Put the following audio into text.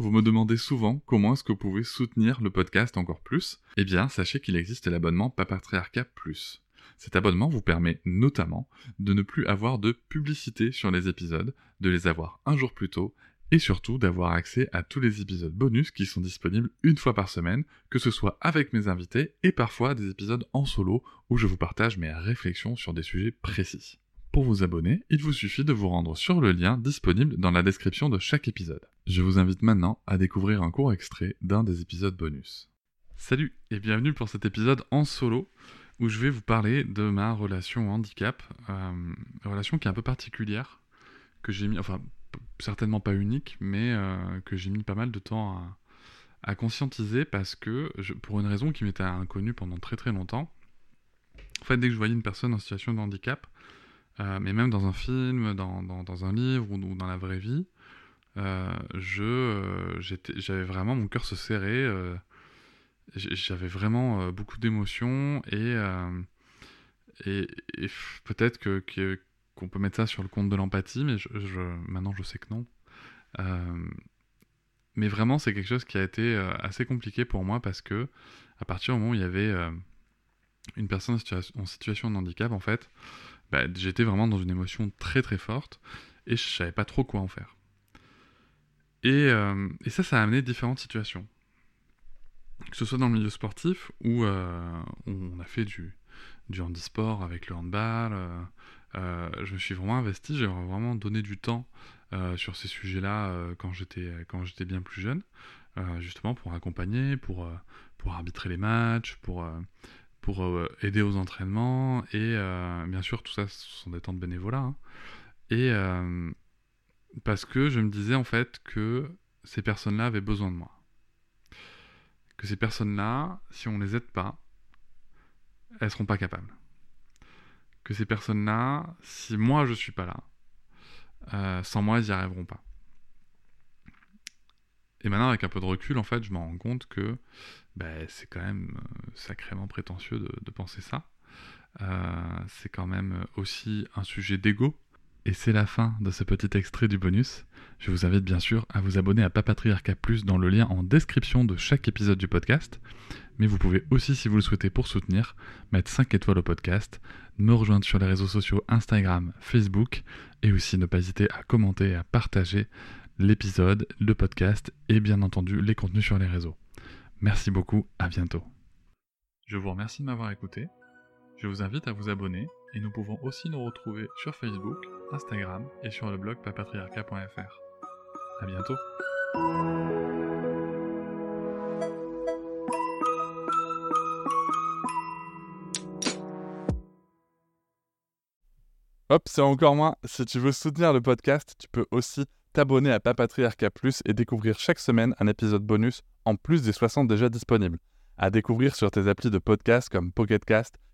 Vous me demandez souvent comment est-ce que vous pouvez soutenir le podcast encore plus Eh bien, sachez qu'il existe l'abonnement Papatriarcat Plus. Cet abonnement vous permet notamment de ne plus avoir de publicité sur les épisodes, de les avoir un jour plus tôt et surtout d'avoir accès à tous les épisodes bonus qui sont disponibles une fois par semaine, que ce soit avec mes invités et parfois des épisodes en solo où je vous partage mes réflexions sur des sujets précis. Pour vous abonner, il vous suffit de vous rendre sur le lien disponible dans la description de chaque épisode. Je vous invite maintenant à découvrir un court extrait d'un des épisodes bonus. Salut et bienvenue pour cet épisode en solo où je vais vous parler de ma relation au handicap, euh, relation qui est un peu particulière, que j'ai mis, enfin certainement pas unique, mais euh, que j'ai mis pas mal de temps à, conscientiser parce que, pour une raison qui m'était inconnue pendant très très longtemps, en fait, dès que je voyais une personne en situation de handicap, euh, mais même dans un film, dans, un livre ou, dans la vraie vie, je, j'avais vraiment, mon cœur se serrait, j'avais vraiment beaucoup d'émotions et, peut-être que, qu'on peut mettre ça sur le compte de l'empathie, mais maintenant je sais que non. Euh, mais vraiment, c'est quelque chose qui a été euh, assez compliqué pour moi parce que à partir du moment où il y avait euh, une personne en situation, de handicap, en fait, bah, j'étais vraiment dans une émotion très très forte et je savais pas trop quoi en faire. Et, et ça, ça a amené différentes situations. Que ce soit dans le milieu sportif où on a fait du, du handisport avec le handball, euh, je me suis vraiment investi, j'ai vraiment donné du temps euh, sur ces sujets-là euh, quand j'étais quand j'étais bien plus jeune, justement pour accompagner, pour pour arbitrer les matchs, pour pour aider aux entraînements et bien sûr tout ça ce sont des temps de bénévolat hein. et parce que je me disais en fait que ces personnes-là avaient besoin de moi que ces personnes-là si on les aide pas elles seront pas capables que ces personnes-là, si moi je suis pas là, euh, sans moi, ils n'y arriveront pas. Et maintenant, avec un peu de recul, en fait, je me rends compte que ben, c'est quand même euh, sacrément prétentieux de, penser ça. Euh, c'est quand même aussi un sujet d'ego. Et c'est la fin de ce petit extrait du bonus. Je vous invite bien sûr à vous abonner à Papatriarca Plus dans le lien en description de chaque épisode du podcast. Mais vous pouvez aussi, si vous le souhaitez pour soutenir, mettre 5 étoiles au podcast, me rejoindre sur les réseaux sociaux Instagram, Facebook, et aussi ne pas hésiter à commenter et à partager l'épisode, le podcast et bien entendu les contenus sur les réseaux. Merci beaucoup, à bientôt. Je vous remercie de m'avoir écouté. Je vous invite à vous abonner et nous pouvons aussi nous retrouver sur Facebook, Instagram et sur le blog papatriarca.fr. À bientôt. Hop, c'est encore moins. Si tu veux soutenir le podcast, tu peux aussi t'abonner à Papatriarca Plus et découvrir chaque semaine un épisode bonus en plus des 60 déjà disponibles. À découvrir sur tes applis de podcast comme Pocketcast,